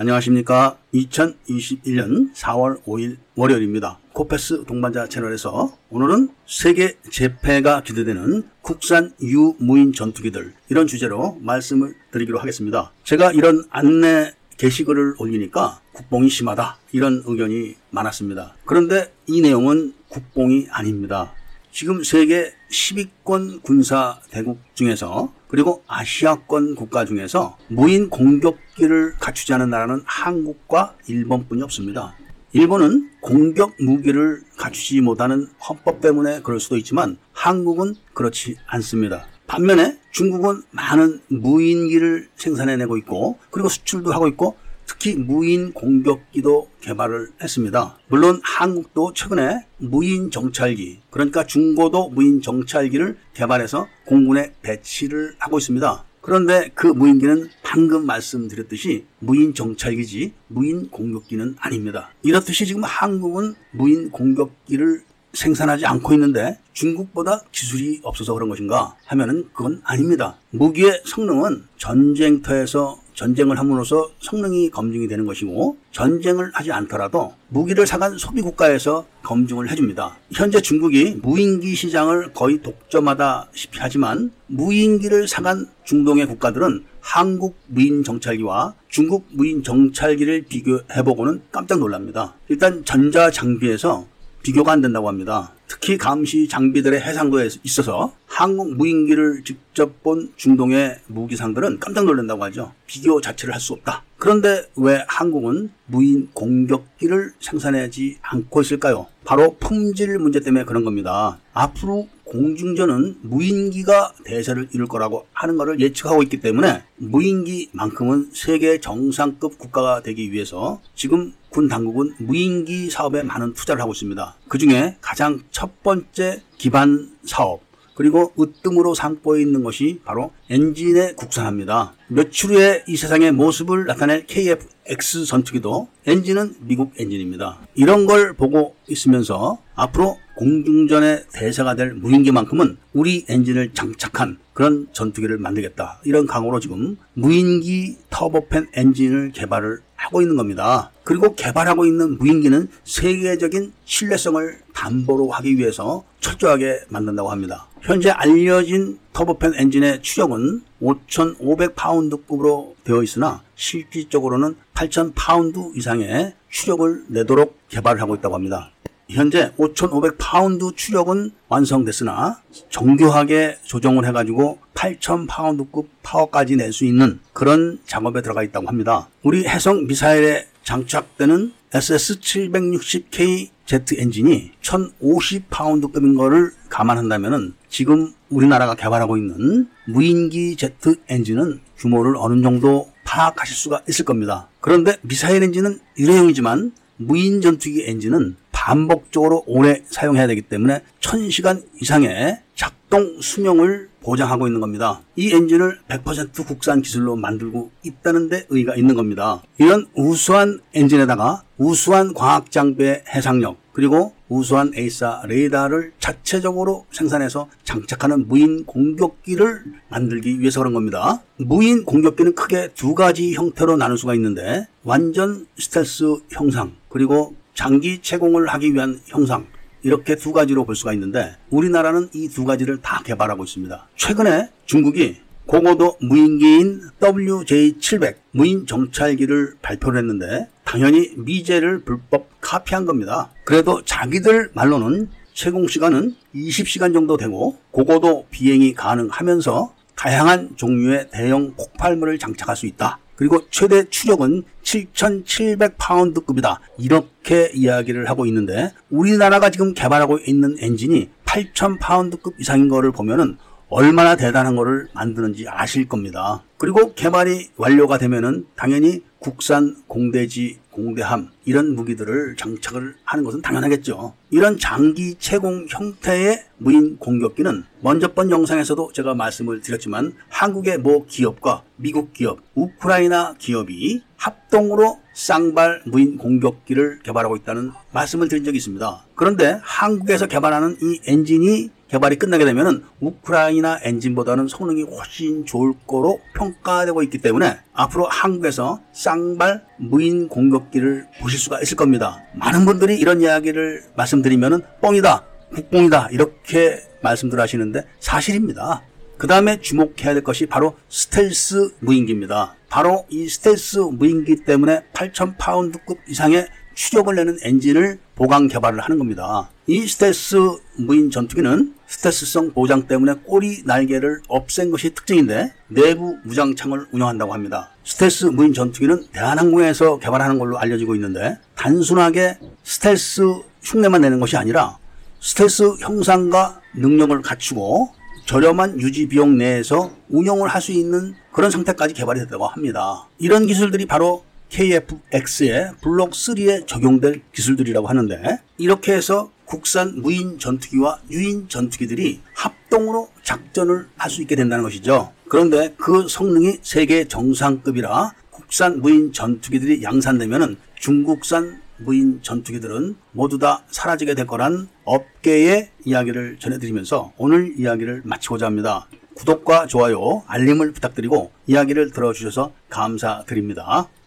안녕하십니까. 2021년 4월 5일 월요일입니다. 코페스 동반자 채널에서 오늘은 세계 재패가 기대되는 국산 유무인 전투기들 이런 주제로 말씀을 드리기로 하겠습니다. 제가 이런 안내 게시글을 올리니까 국뽕이 심하다 이런 의견이 많았습니다. 그런데 이 내용은 국뽕이 아닙니다. 지금 세계 10위권 군사 대국 중에서 그리고 아시아권 국가 중에서 무인 공격기를 갖추지 않은 나라는 한국과 일본뿐이 없습니다. 일본은 공격 무기를 갖추지 못하는 헌법 때문에 그럴 수도 있지만 한국은 그렇지 않습니다. 반면에 중국은 많은 무인기를 생산해내고 있고 그리고 수출도 하고 있고 특히 무인 공격기도 개발을 했습니다. 물론 한국도 최근에 무인 정찰기, 그러니까 중고도 무인 정찰기를 개발해서 공군에 배치를 하고 있습니다. 그런데 그 무인기는 방금 말씀드렸듯이 무인 정찰기지 무인 공격기는 아닙니다. 이렇듯이 지금 한국은 무인 공격기를 생산하지 않고 있는데 중국보다 기술이 없어서 그런 것인가 하면은 그건 아닙니다. 무기의 성능은 전쟁터에서 전쟁을 함으로써 성능이 검증이 되는 것이고 전쟁을 하지 않더라도 무기를 사간 소비 국가에서 검증을 해줍니다. 현재 중국이 무인기 시장을 거의 독점하다시피 하지만 무인기를 사간 중동의 국가들은 한국 무인 정찰기와 중국 무인 정찰기를 비교해보고는 깜짝 놀랍니다. 일단 전자 장비에서 비교가 안 된다고 합니다. 특히 감시 장비들의 해상도에 있어서 한국 무인기를 직접 본 중동의 무기상들은 깜짝 놀란다고 하죠. 비교 자체를 할 수 없다. 그런데 왜 한국은 무인 공격기를 생산하지 않고 있을까요? 바로 품질 문제 때문에 그런 겁니다. 앞으로 공중전은 무인기가 대세를 이룰 거라고 하는 것을 예측하고 있기 때문에 무인기만큼은 세계 정상급 국가가 되기 위해서 지금 군 당국은 무인기 사업에 많은 투자를 하고 있습니다. 그 중에 가장 첫 번째 기반 사업 그리고 으뜸으로 삼고 있는 것이 바로 엔진의 국산화입니다. 며칠 후에 이 세상의 모습을 나타낼 KF-X 전투기도 엔진은 미국 엔진입니다. 이런 걸 보고 있으면서 앞으로 공중전의 대세가 될 무인기만큼은 우리 엔진을 장착한 그런 전투기를 만들겠다. 이런 강호로 지금 무인기 터보팬 엔진을 개발을 하고 있는 겁니다. 그리고 개발하고 있는 무인기는 세계적인 신뢰성을 담보로 하기 위해서 철저하게 만든다고 합니다. 현재 알려진 터보팬 엔진의 추력은 5,500파운드급으로 되어 있으나 실질적으로는 8,000파운드 이상의 추력을 내도록 개발을 하고 있다고 합니다. 현재 5,500파운드 추력은 완성됐으나 정교하게 조정을 해가지고 8,000파운드급 파워까지 낼 수 있는 그런 작업에 들어가 있다고 합니다. 우리 해성 미사일에 장착되는 SS-760K 제트 엔진이 1050파운드급인 거를 감안한다면 지금 우리나라가 개발하고 있는 무인기 제트 엔진은 규모를 어느 정도 파악하실 수가 있을 겁니다. 그런데 미사일 엔진은 일회용이지만 무인 전투기 엔진은 반복적으로 오래 사용해야 되기 때문에 1000시간 이상의 작동 수명을 보장하고 있는 겁니다. 이 엔진을 100% 국산 기술로 만들고 있다는 데 의의가 있는 겁니다. 이런 우수한 엔진에다가 우수한 광학 장비의 해상력 그리고 우수한 AESA 레이더를 자체적으로 생산해서 장착하는 무인 공격기를 만들기 위해서 그런 겁니다. 무인 공격기는 크게 두 가지 형태로 나눌 수가 있는데 완전 스텔스 형상 그리고 장기 체공을 하기 위한 형상 이렇게 두 가지로 볼 수가 있는데 우리나라는 이 두 가지를 다 개발하고 있습니다. 최근에 중국이 고고도 무인기인 WJ700 무인 정찰기를 발표를 했는데 당연히 미제를 불법 카피한 겁니다. 그래도 자기들 말로는 채공 시간은 20시간 정도 되고 고고도 비행이 가능하면서 다양한 종류의 대형 폭발물을 장착할 수 있다. 그리고 최대 추력은 7,700파운드급이다. 이렇게 이야기를 하고 있는데 우리나라가 지금 개발하고 있는 엔진이 8,000파운드급 이상인 거를 보면은 얼마나 대단한 거를 만드는지 아실 겁니다. 그리고 개발이 완료가 되면은 당연히 국산 공대지, 공대함 이런 무기들을 장착을 하는 것은 당연하겠죠. 이런 장기 채공 형태의 무인 공격기는 먼저 번 영상에서도 제가 말씀을 드렸지만 한국의 모 기업과 미국 기업, 우크라이나 기업이 합동으로 쌍발 무인 공격기를 개발하고 있다는 말씀을 드린 적이 있습니다. 그런데 한국에서 개발하는 이 엔진이 개발이 끝나게 되면 우크라이나 엔진보다는 성능이 훨씬 좋을 거로 평가되고 있기 때문에 앞으로 한국에서 쌍발 무인 공격기를 보실 수가 있을 겁니다. 많은 분들이 이런 이야기를 말씀드리면 뻥이다, 국뽕이다 이렇게 말씀들 하시는데 사실입니다. 그 다음에 주목해야 될 것이 바로 스텔스 무인기입니다. 바로 이 스텔스 무인기 때문에 8,000파운드급 이상의 추력을 내는 엔진을 보강 개발을 하는 겁니다. 이 스텔스 무인 전투기는 스텔스성 보장 때문에 꼬리 날개를 없앤 것이 특징인데 내부 무장창을 운영한다고 합니다. 스텔스 무인 전투기는 대한항공에서 개발하는 걸로 알려지고 있는데 단순하게 스텔스 흉내만 내는 것이 아니라 스텔스 형상과 능력을 갖추고 저렴한 유지 비용 내에서 운영을 할 수 있는 그런 상태까지 개발이 됐다고 합니다. 이런 기술들이 바로 KF-X의 블록 3에 적용될 기술들이라고 하는데 이렇게 해서 국산 무인 전투기와 유인 전투기들이 합동으로 작전을 할 수 있게 된다는 것이죠. 그런데 그 성능이 세계 정상급이라 국산 무인 전투기들이 양산되면 중국산 무인 전투기들은 모두 다 사라지게 될 거란 업계의 이야기를 전해드리면서 오늘 이야기를 마치고자 합니다. 구독과 좋아요, 알림을 부탁드리고 이야기를 들어주셔서 감사드립니다.